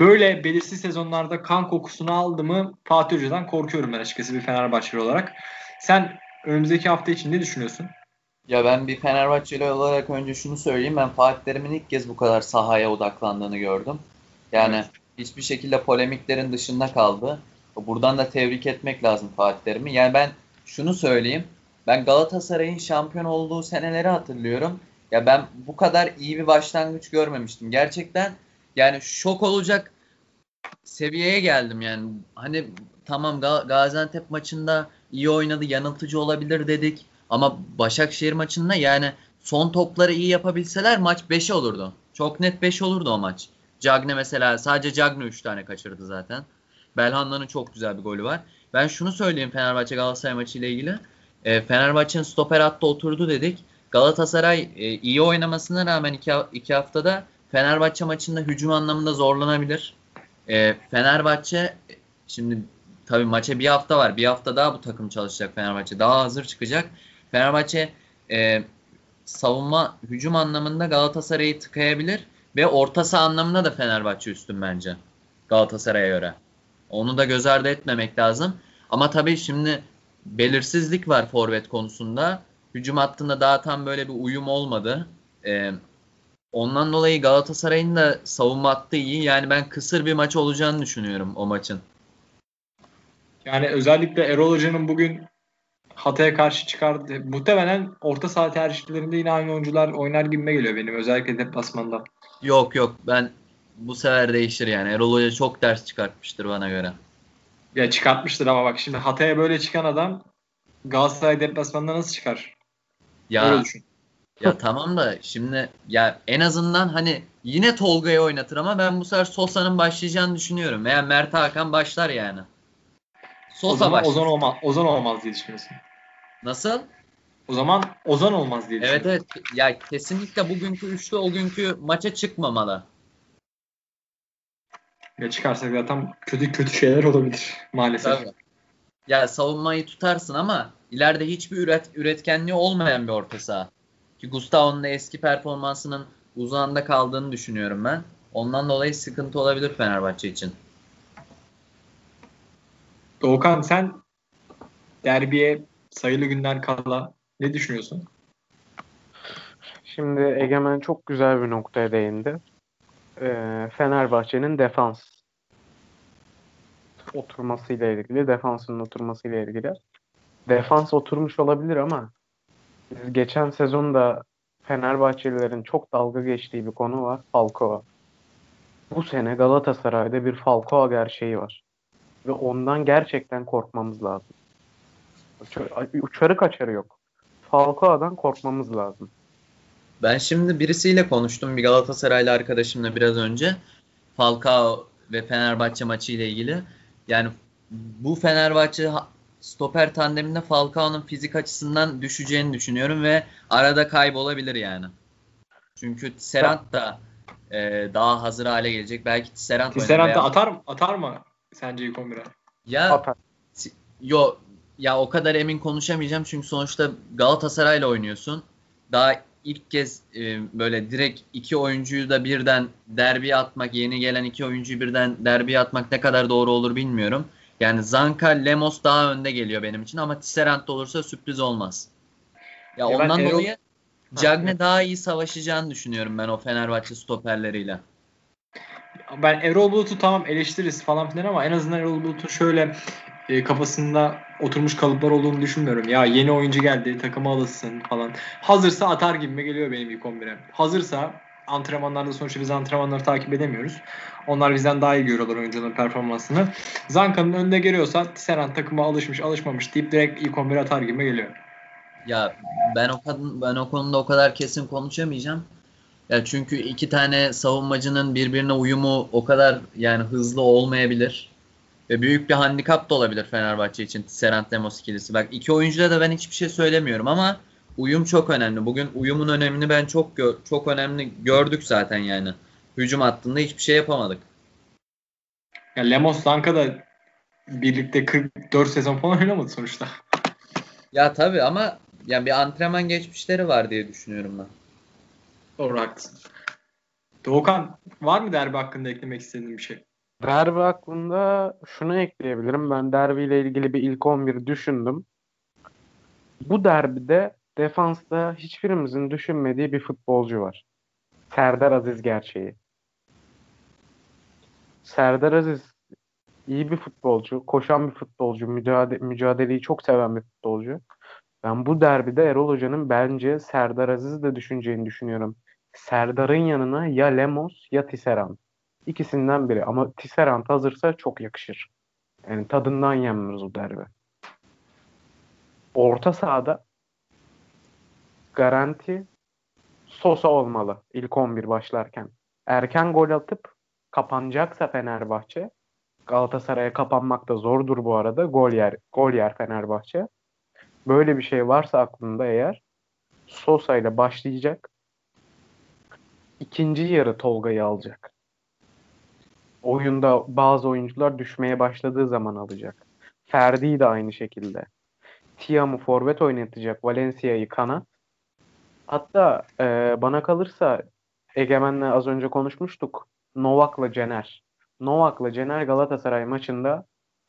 böyle belirsiz sezonlarda kan kokusunu aldı mı Fatih Hoca'dan korkuyorum ben açıkçası bir Fenerbahçeli olarak. Sen önümüzdeki hafta için ne düşünüyorsun? Ya ben bir Fenerbahçeli olarak önce şunu söyleyeyim. Ben Fatih Terim'in ilk kez bu kadar sahaya odaklandığını gördüm. Yani Evet. hiçbir şekilde polemiklerin dışında kaldı. Buradan da tebrik etmek lazım Fatih Terim'i. Yani ben şunu söyleyeyim. Ben Galatasaray'ın şampiyon olduğu seneleri hatırlıyorum. Ya ben bu kadar iyi bir başlangıç görmemiştim. Gerçekten yani şok olacak seviyeye geldim yani. Hani tamam Ga- Gaziantep maçında iyi oynadı, yanıltıcı olabilir dedik. Ama Başakşehir maçında yani son topları iyi yapabilseler maç 5 olurdu. Çok net 5 olurdu o maç. Cagne mesela sadece Cagne 3 tane kaçırdı zaten. Belhanda'nın çok güzel bir golü var. Ben şunu söyleyeyim Fenerbahçe Galatasaray maçı ile ilgili. E, Fenerbahçe'nin stoper hattı oturdu dedik. Galatasaray e, iyi oynamasına rağmen iki, iki haftada Fenerbahçe maçında hücum anlamında zorlanabilir. E, Fenerbahçe e, şimdi tabii maça bir hafta var. Bir hafta daha bu takım çalışacak Fenerbahçe. Daha hazır çıkacak. Fenerbahçe e, savunma hücum anlamında Galatasaray'ı tıkayabilir ve orta saha anlamında da Fenerbahçe üstün bence Galatasaray'a göre. Onu da göz ardı etmemek lazım. Ama tabii şimdi belirsizlik var forvet konusunda. Hücum hattında daha tam böyle bir uyum olmadı. Ee, ondan dolayı Galatasaray'ın da savunma hattı iyi. Yani ben kısır bir maç olacağını düşünüyorum o maçın. Yani özellikle Erol Hoca'nın bugün Hatay'a karşı çıkardı. Muhtemelen orta saha tercihlerinde yine aynı oyuncular oynar gibime geliyor benim. Özellikle deplasmanda. Yok yok ben bu sefer değişir yani. Erol Hoca çok ders çıkartmıştır bana göre. Ya çıkartmıştır ama bak şimdi Hatay'a böyle çıkan adam Galatasaray deplasmanda nasıl çıkar? Ya Öyle düşün. Ya [LAUGHS] tamam da şimdi ya en azından hani yine Tolga'yı oynatır ama ben bu sefer Sosa'nın başlayacağını düşünüyorum. Veya Mert Hakan başlar yani. O Sosa zaman başlar. Ozan olmaz, Ozan olmaz diye düşünüyorsun. Nasıl? O zaman Ozan olmaz diye Evet evet. Ya kesinlikle bugünkü üçlü o günkü maça çıkmamalı. Ya çıkarsak zaten kötü kötü şeyler olabilir maalesef. Tabii. Ya savunmayı tutarsın ama ileride hiçbir üret, üretkenliği olmayan bir orta saha. Ki Gustavo'nun da eski performansının uzağında kaldığını düşünüyorum ben. Ondan dolayı sıkıntı olabilir Fenerbahçe için. Doğukan sen derbiye sayılı günler kala ne düşünüyorsun? Şimdi Egemen çok güzel bir noktaya değindi. Ee, Fenerbahçe'nin defans oturmasıyla ilgili, defansının oturmasıyla ilgili. Defans oturmuş olabilir ama biz geçen sezonda Fenerbahçelilerin çok dalga geçtiği bir konu var. Falcao. Bu sene Galatasaray'da bir Falcao gerçeği var. Ve ondan gerçekten korkmamız lazım. Uça- Uçarı kaçarı yok. Falcao'dan korkmamız lazım. Ben şimdi birisiyle konuştum bir Galatasaraylı arkadaşımla biraz önce. Falcao ve Fenerbahçe maçı ile ilgili. Yani bu Fenerbahçe stoper tandeminde Falcao'nun fizik açısından düşeceğini düşünüyorum ve arada kaybolabilir yani. Çünkü Tisserand da e, daha hazır hale gelecek. Belki Tisserand da veya- atar mı? Atar mı sence ilk 11'e? Ya Atar. Yo ya o kadar emin konuşamayacağım çünkü sonuçta Galatasaray'la oynuyorsun. Daha ilk kez e, böyle direkt iki oyuncuyu da birden derbiye atmak, yeni gelen iki oyuncuyu birden derbiye atmak ne kadar doğru olur bilmiyorum. Yani Zanka, Lemos daha önde geliyor benim için ama Tisserand da olursa sürpriz olmaz. Ya ben ondan Erol- dolayı Cagne daha iyi savaşacağını düşünüyorum ben o Fenerbahçe stoperleriyle. Ben Erol Bulut'u tamam eleştiririz falan filan ama en azından Erol Bulut'un şöyle e, kafasında oturmuş kalıplar olduğunu düşünmüyorum. Ya yeni oyuncu geldi takıma alışsın falan. Hazırsa atar gibime geliyor benim ilk 11'e. Hazırsa antrenmanlarda sonuçta biz antrenmanları takip edemiyoruz. Onlar bizden daha iyi görüyorlar oyuncuların performansını. Zanka'nın önünde geliyorsa Tisserand takıma alışmış alışmamış deyip direkt ilk 11'e atar gibime geliyor. Ya ben o ben o konuda o kadar kesin konuşamayacağım. Ya çünkü iki tane savunmacının birbirine uyumu o kadar yani hızlı olmayabilir. Ve büyük bir handikap da olabilir Fenerbahçe için Tisserand Lemos ikilisi. Bak iki oyuncuda da ben hiçbir şey söylemiyorum ama uyum çok önemli. Bugün uyumun önemini ben çok gö- çok önemli gördük zaten yani. Hücum hattında hiçbir şey yapamadık. Ya Lemos Zanka da birlikte 44 sezon falan oynamadı sonuçta. Ya tabii ama yani bir antrenman geçmişleri var diye düşünüyorum ben. Doğru haklısın. Doğukan var mı derbi hakkında eklemek istediğin bir şey? Derbi aklında şunu ekleyebilirim. Ben derbiyle ilgili bir ilk 11 düşündüm. Bu derbide defansta hiçbirimizin düşünmediği bir futbolcu var. Serdar Aziz gerçeği. Serdar Aziz iyi bir futbolcu, koşan bir futbolcu, mücadele, mücadeleyi çok seven bir futbolcu. Ben bu derbide Erol Hoca'nın bence Serdar Aziz'i de düşüneceğini düşünüyorum. Serdar'ın yanına ya Lemos ya Tisserand. İkisinden biri. Ama Tisserand hazırsa çok yakışır. Yani tadından yenmez o derbi. Orta sahada garanti Sosa olmalı ilk 11 başlarken. Erken gol atıp kapanacaksa Fenerbahçe Galatasaray'a kapanmak da zordur bu arada. Gol yer, gol yer Fenerbahçe. Böyle bir şey varsa aklında eğer Sosa ile başlayacak. İkinci yarı Tolga'yı alacak. Oyunda bazı oyuncular düşmeye başladığı zaman alacak. Ferdi'yi de aynı şekilde. Tiam'ı forvet oynatacak. Valencia'yı kanat. Hatta e, bana kalırsa Egemen'le az önce konuşmuştuk. Novak'la Cener. Novak'la Cener Galatasaray maçında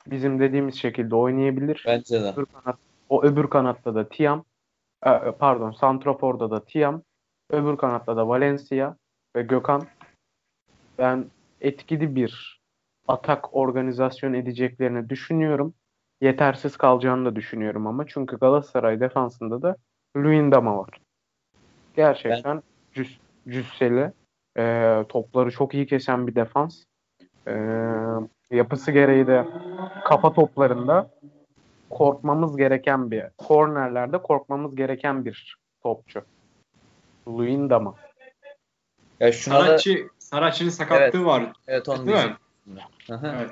bizim dediğimiz şekilde oynayabilir. Bence de. Öbür kanat, o öbür kanatta da Tiam. e, pardon, Santrofor'da da Tiam. Öbür kanatta da Valencia ve Gökhan. Ben etkili bir atak organizasyon edeceklerini düşünüyorum. Yetersiz kalacağını da düşünüyorum ama çünkü Galatasaray defansında da Luyendama var. Gerçekten cüs, cüsseli, e, topları çok iyi kesen bir defans. E, yapısı gereği de kafa toplarında korkmamız gereken bir, kornerlerde korkmamız gereken bir topçu. Luyendama. Ya şuna da Saratçı'nın sakatlığı Evet. var. evet onu Değil mi? hı. Evet.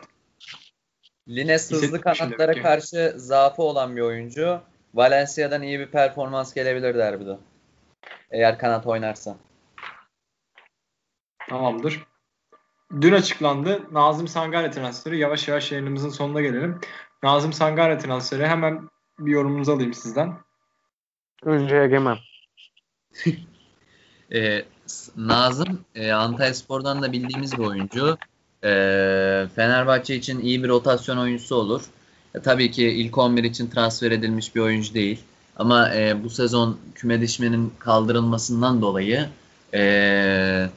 Lines hızlı kanatlara ki. karşı zaafı olan bir oyuncu. Valencia'dan iyi bir performans gelebilir derbide. Eğer kanat oynarsa. Tamamdır. Dün açıklandı Nazım Sangare transferi. Yavaş yavaş yayınımızın sonuna gelelim. Nazım Sangare transferi hemen bir yorumunuzu alayım sizden. Önce Egemen. [LAUGHS] Ee, Nazım e, Antalya Spor'dan da bildiğimiz bir oyuncu. Ee, Fenerbahçe için iyi bir rotasyon oyuncusu olur. E, tabii ki ilk 11 için transfer edilmiş bir oyuncu değil. Ama e, bu sezon küme düşmenin kaldırılmasından dolayı e,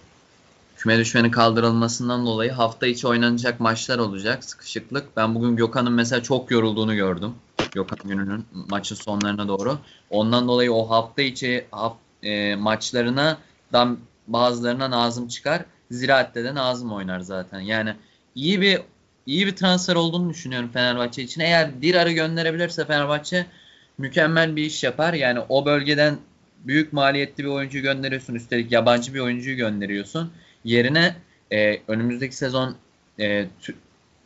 küme düşmenin kaldırılmasından dolayı hafta içi oynanacak maçlar olacak. Sıkışıklık. Ben bugün Gökhan'ın mesela çok yorulduğunu gördüm. Gökhan gününün maçın sonlarına doğru. Ondan dolayı o hafta içi haf, e, maçlarına dan bazılarına Nazım çıkar. Ziraat'te de Nazım oynar zaten. Yani iyi bir iyi bir transfer olduğunu düşünüyorum Fenerbahçe için. Eğer bir ara gönderebilirse Fenerbahçe mükemmel bir iş yapar. Yani o bölgeden büyük maliyetli bir oyuncu gönderiyorsun. Üstelik yabancı bir oyuncuyu gönderiyorsun. Yerine e, önümüzdeki sezon e,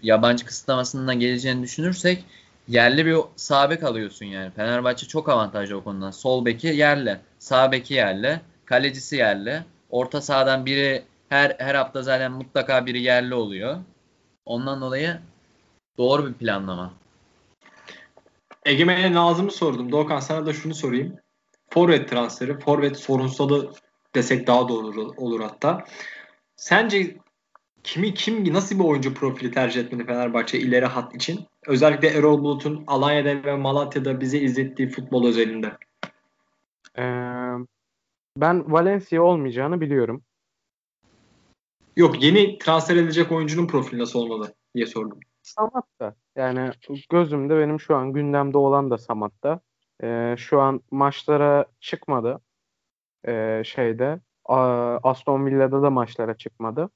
yabancı kısıtlamasından geleceğini düşünürsek yerli bir sağ bek alıyorsun yani. Fenerbahçe çok avantajlı o konudan. Sol beki yerli, sağ beki yerli, kalecisi yerli. Orta sahadan biri her her hafta zaten mutlaka biri yerli oluyor. Ondan dolayı doğru bir planlama. Egemen'e Nazım'ı sordum. Doğukan sana da şunu sorayım. Forvet transferi, forvet sorunsalı desek daha doğru olur hatta. Sence kimi kim nasıl bir oyuncu profili tercih etmeli Fenerbahçe ileri hat için? Özellikle Erol Bulut'un Alanya'da ve Malatya'da bize izlettiği futbol özelinde. Ee, ben Valencia olmayacağını biliyorum. Yok yeni transfer edilecek oyuncunun profili nasıl olmalı diye sordum. Samat'ta. Yani gözümde benim şu an gündemde olan da Samat'ta. Ee, şu an maçlara çıkmadı. Ee, şeyde Aston Villa'da da maçlara çıkmadı.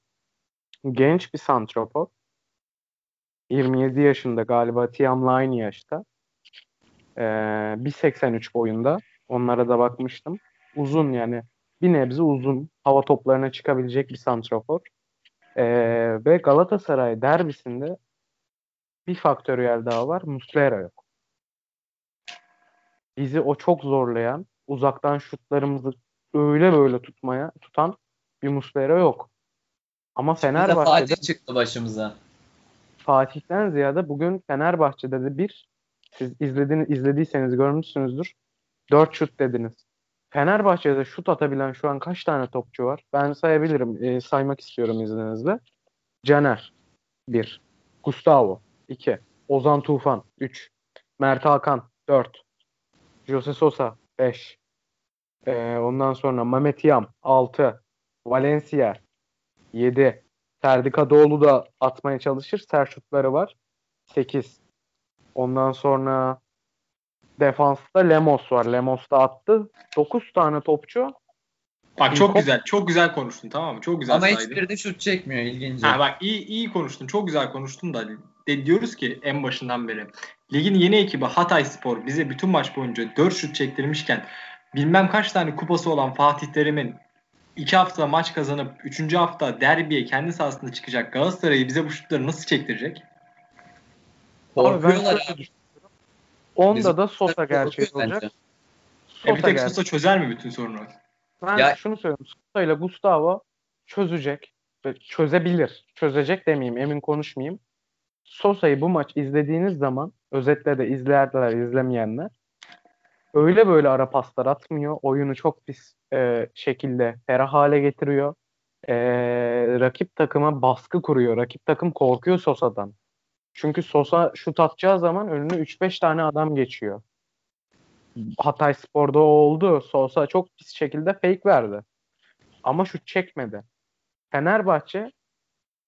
Genç bir santrafor. 27 yaşında galiba Tiam'la aynı yaşta. Ee, 1.83 boyunda. Onlara da bakmıştım. Uzun yani bir nebze uzun. Hava toplarına çıkabilecek bir santrafor. Ee, ve Galatasaray derbisinde bir faktöriyel daha var. Muslera yok. Bizi o çok zorlayan, uzaktan şutlarımızı öyle böyle tutmaya tutan bir Muslera yok. Ama Fenerbahçe'de Fatih çıktı başımıza. Fatih'ten ziyade bugün Fenerbahçe'de de bir siz izlediğiniz izlediyseniz görmüşsünüzdür. 4 şut dediniz. Fenerbahçe'de şut atabilen şu an kaç tane topçu var? Ben sayabilirim. E, saymak istiyorum izninizle. Caner 1. Gustavo 2. Ozan Tufan 3. Mert Hakan 4. Jose Sosa 5. E, ondan sonra Mehmet Yam 6. Valencia 7. Ferdi Kadıoğlu da atmaya çalışır. Sert şutları var. 8. Ondan sonra defansta Lemos var. Lemos da attı. 9 tane topçu. Bak çok güzel. Çok güzel konuştun tamam mı? Çok güzel Ama hiçbiri de şut çekmiyor ilginç. Ha bak iyi iyi konuştun. Çok güzel konuştun da de, diyoruz ki en başından beri ligin yeni ekibi Hatay Spor bize bütün maç boyunca 4 şut çektirmişken bilmem kaç tane kupası olan Fatih Terim'in 2 hafta maç kazanıp 3. hafta derbiye kendi sahasında çıkacak Galatasaray'ı bize bu şutları nasıl çektirecek? Korkuyorlar abi. Onda Bizim da Sosa gerçeği olacak. Sosa e bir tek gerçek. Sosa çözer mi bütün sorunu? Ben ya, şunu söyleyeyim. Sosa ile Gustavo çözecek. Çözebilir. Çözecek demeyeyim. Emin konuşmayayım. Sosa'yı bu maç izlediğiniz zaman özetle de izlerler izlemeyenler öyle böyle ara paslar atmıyor. Oyunu çok pis e, şekilde ferah hale getiriyor. E, rakip takıma baskı kuruyor. Rakip takım korkuyor Sosa'dan. Çünkü Sosa şut atacağı zaman önüne 3-5 tane adam geçiyor. Hatay Spor'da oldu. Sosa çok pis şekilde fake verdi. Ama şut çekmedi. Fenerbahçe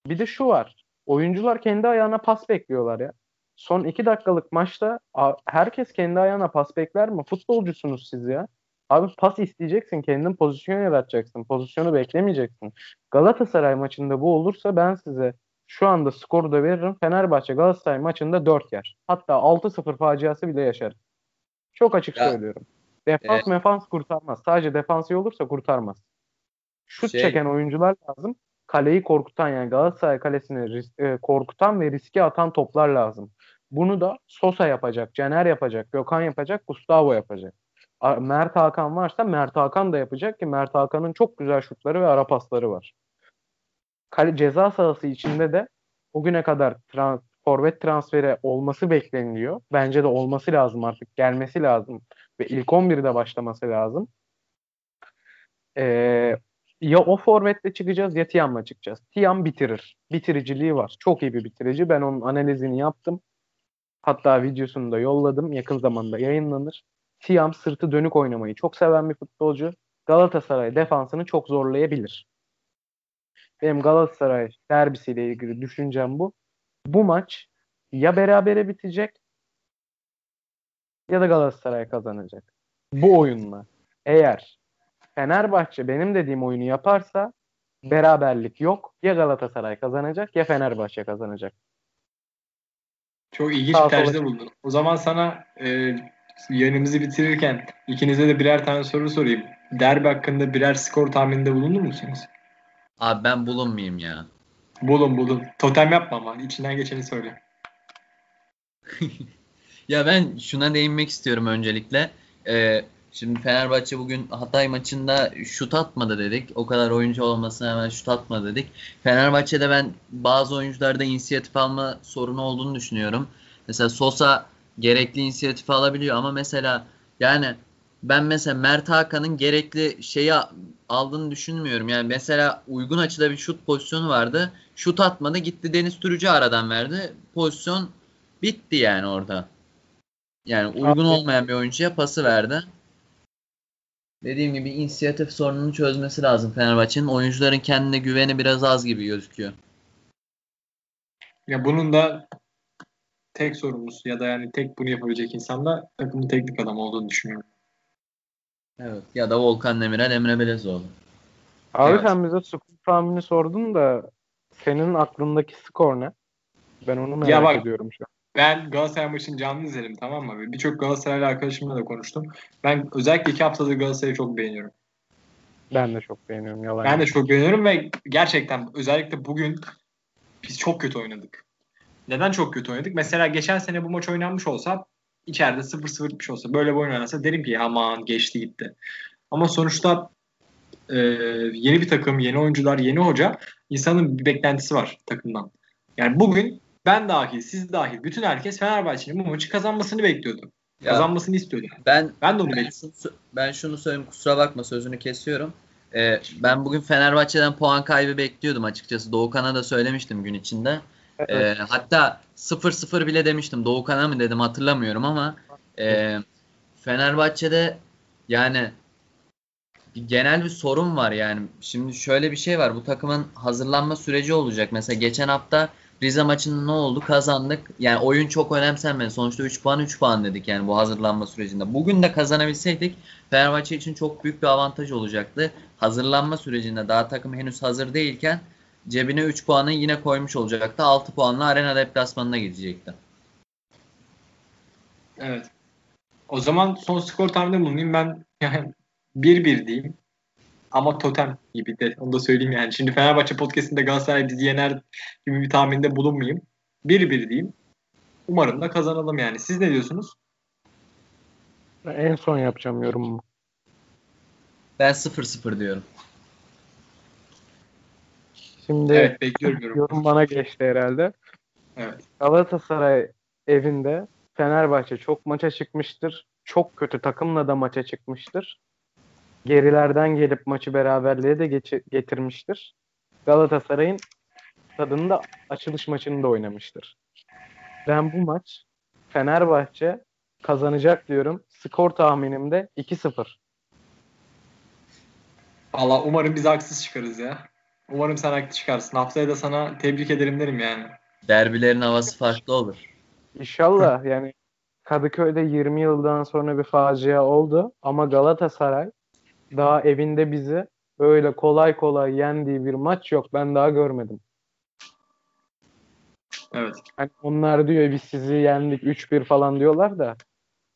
bir de şu var. Oyuncular kendi ayağına pas bekliyorlar ya. Son 2 dakikalık maçta herkes kendi ayağına pas bekler mi? Futbolcusunuz siz ya. Abi pas isteyeceksin. Kendin pozisyon yaratacaksın. Pozisyonu beklemeyeceksin. Galatasaray maçında bu olursa ben size şu anda skoru da veririm. Fenerbahçe Galatasaray maçında 4 yer. Hatta 6-0 faciası bile yaşar. Çok açık ya, söylüyorum. Defans evet. mefans kurtarmaz. Sadece defansı olursa kurtarmaz. Şut şey, çeken oyuncular lazım. Kaleyi korkutan yani Galatasaray kalesini ris- e, korkutan ve riske atan toplar lazım. Bunu da Sosa yapacak, Caner yapacak, Gökhan yapacak, Gustavo yapacak. Mert Hakan varsa Mert Hakan da yapacak ki Mert Hakan'ın çok güzel şutları ve ara pasları var. Kale ceza sahası içinde de bugüne kadar trans, forvet transferi olması bekleniliyor. Bence de olması lazım artık. Gelmesi lazım. Ve ilk 11'de başlaması lazım. Ee, ya o forvetle çıkacağız ya Tiam'la çıkacağız. Tiam bitirir. Bitiriciliği var. Çok iyi bir bitirici. Ben onun analizini yaptım. Hatta videosunu da yolladım. Yakın zamanda yayınlanır. Tiam sırtı dönük oynamayı çok seven bir futbolcu. Galatasaray defansını çok zorlayabilir. Benim Galatasaray derbisiyle ilgili düşüncem bu. Bu maç ya berabere bitecek ya da Galatasaray kazanacak. Bu oyunla. Eğer Fenerbahçe benim dediğim oyunu yaparsa beraberlik yok. Ya Galatasaray kazanacak ya Fenerbahçe kazanacak. Çok ilginç Sağ bir tercihte sola- bulundun. O zaman sana e, yayınımızı bitirirken ikinize de birer tane soru sorayım. Derbi hakkında birer skor tahmininde bulunur musunuz? Abi ben bulunmayayım ya. Bulun bulun. Totem yapma ama içinden geçeni söyle. [LAUGHS] Ya ben şuna değinmek istiyorum öncelikle. Ee, şimdi Fenerbahçe bugün Hatay maçında şut atmadı dedik. O kadar oyuncu olmasına hemen şut atmadı dedik. Fenerbahçe'de ben bazı oyuncularda inisiyatif alma sorunu olduğunu düşünüyorum. Mesela Sosa gerekli inisiyatif alabiliyor ama mesela yani ben mesela Mert Hakan'ın gerekli şeyi aldığını düşünmüyorum. Yani mesela uygun açıda bir şut pozisyonu vardı. Şut atmadı gitti Deniz Türücü aradan verdi. Pozisyon bitti yani orada. Yani uygun olmayan bir oyuncuya pası verdi. Dediğim gibi inisiyatif sorununu çözmesi lazım Fenerbahçe'nin. Oyuncuların kendine güveni biraz az gibi gözüküyor. Ya bunun da tek sorumlusu ya da yani tek bunu yapabilecek insan da takımın teknik adam olduğunu düşünüyorum. Evet. Ya da Volkan Demirel, Emre Belezoğlu. Abi Evet. sen bize skor tahmini sordun da senin aklındaki skor ne? Ben onu merak Ya bak- ediyorum şu an. Ben Galatasaray maçını canlı izledim tamam mı? Birçok Galatasaraylı arkadaşımla da konuştum. Ben özellikle iki haftadır Galatasaray'ı çok beğeniyorum. Ben de çok beğeniyorum yalan. Ben de çok beğeniyorum ve gerçekten özellikle bugün biz çok kötü oynadık. Neden çok kötü oynadık? Mesela geçen sene bu maç oynanmış olsa içeride 0-0 bitmiş olsa böyle bir oyun oynansa derim ki aman geçti gitti. Ama sonuçta e, yeni bir takım, yeni oyuncular, yeni hoca insanın bir beklentisi var takımdan. Yani bugün ben dahil, siz dahil bütün herkes Fenerbahçe'nin bu maçı kazanmasını bekliyordu. Ya Kazanmasını istiyordu. ben Ben de onu Ben şunu, ben şunu söyleyeyim kusura bakma sözünü kesiyorum. Ee, ben bugün Fenerbahçe'den puan kaybı bekliyordum açıkçası. Doğukan'a da söylemiştim gün içinde. Ee, hatta 0-0 bile demiştim. Doğukan'a mı dedim hatırlamıyorum ama e, Fenerbahçe'de yani genel bir sorun var yani. Şimdi şöyle bir şey var. Bu takımın hazırlanma süreci olacak. Mesela geçen hafta Rize maçında ne oldu? Kazandık. Yani oyun çok önemsenmedi. Sonuçta 3 puan 3 puan dedik yani bu hazırlanma sürecinde. Bugün de kazanabilseydik Fenerbahçe için çok büyük bir avantaj olacaktı. Hazırlanma sürecinde daha takım henüz hazır değilken cebine 3 puanı yine koymuş olacaktı. 6 puanla arena deplasmanına gidecekti. Evet. O zaman son skor tahmininde bulunayım. Ben yani 1-1 diyeyim. Ama totem gibi de onu da söyleyeyim yani. Şimdi Fenerbahçe podcastinde Galatasaray bizi yener gibi bir tahminde bulunmayayım. 1-1 diyeyim. Umarım da kazanalım yani. Siz ne diyorsunuz? Ben en son yapacağım yorumumu. Ben 0-0 diyorum. Şimdi Evet bekliyorum yorum. yorum bana geçti herhalde. Evet. Galatasaray evinde Fenerbahçe çok maça çıkmıştır. Çok kötü takımla da maça çıkmıştır. Gerilerden gelip maçı beraberliğe de getirmiştir. Galatasaray'ın tadında açılış maçını da oynamıştır. Ben bu maç Fenerbahçe kazanacak diyorum. Skor tahminim de 2-0. Allah umarım biz haksız çıkarız ya. Umarım sen haklı çıkarsın. Haftaya da sana tebrik ederim derim yani. Derbilerin havası farklı olur. İnşallah yani Kadıköy'de 20 yıldan sonra bir facia oldu ama Galatasaray daha evinde bizi böyle kolay kolay yendiği bir maç yok. Ben daha görmedim. Evet. Hani onlar diyor biz sizi yendik 3-1 falan diyorlar da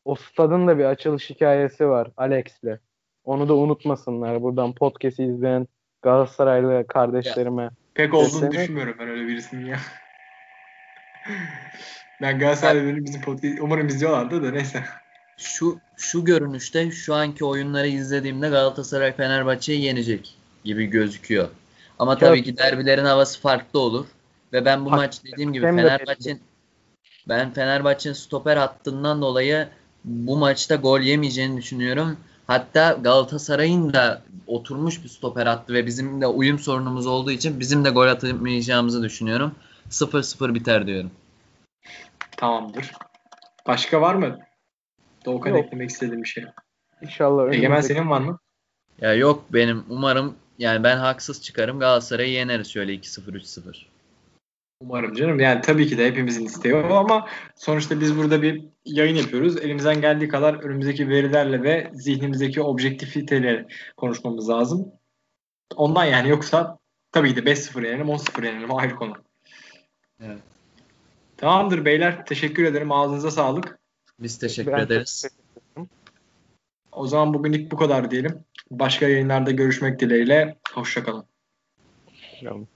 o stadın da bir açılış hikayesi var Alex'le. Onu da unutmasınlar. Buradan podcast'i izleyen Galatasaraylı kardeşlerime. Pek olduğunu Seslemek- düşünmüyorum ben öyle birisinin ya. [LAUGHS] Ben Galatasaray'da bizim podcast umarım izliyorlardı da neyse. Şu şu görünüşte şu anki oyunları izlediğimde Galatasaray Fenerbahçe'yi yenecek gibi gözüküyor. Ama tabii ki derbilerin havası farklı olur ve ben bu Hak- maç dediğim gibi Fenerbahçe'nin ben Fenerbahçe'nin stoper hattından dolayı bu maçta gol yemeyeceğini düşünüyorum. Hatta Galatasaray'ın da oturmuş bir stoper hattı ve bizim de uyum sorunumuz olduğu için bizim de gol atamayacağımızı düşünüyorum. 0-0 biter diyorum. Tamamdır. Başka var mı? Doğukan Yok. eklemek istediğim bir şey. İnşallah Egemen önümüzdeki- senin var mı? Ya yok benim umarım yani ben haksız çıkarım Galatasaray'ı yeneriz şöyle 2-0 3-0. Umarım canım. Yani tabii ki de hepimizin isteği o ama sonuçta biz burada bir yayın yapıyoruz. Elimizden geldiği kadar önümüzdeki verilerle ve zihnimizdeki objektifiteyle konuşmamız lazım. Ondan yani yoksa tabii ki de 5-0 yenelim, 10-0 yenelim. Ayrı konu. Evet. Tamamdır beyler. Teşekkür ederim. Ağzınıza sağlık. Biz teşekkür Ben ederiz. teşekkür. O zaman bugünlük bu kadar diyelim. Başka yayınlarda görüşmek dileğiyle. Hoşçakalın. Tamam.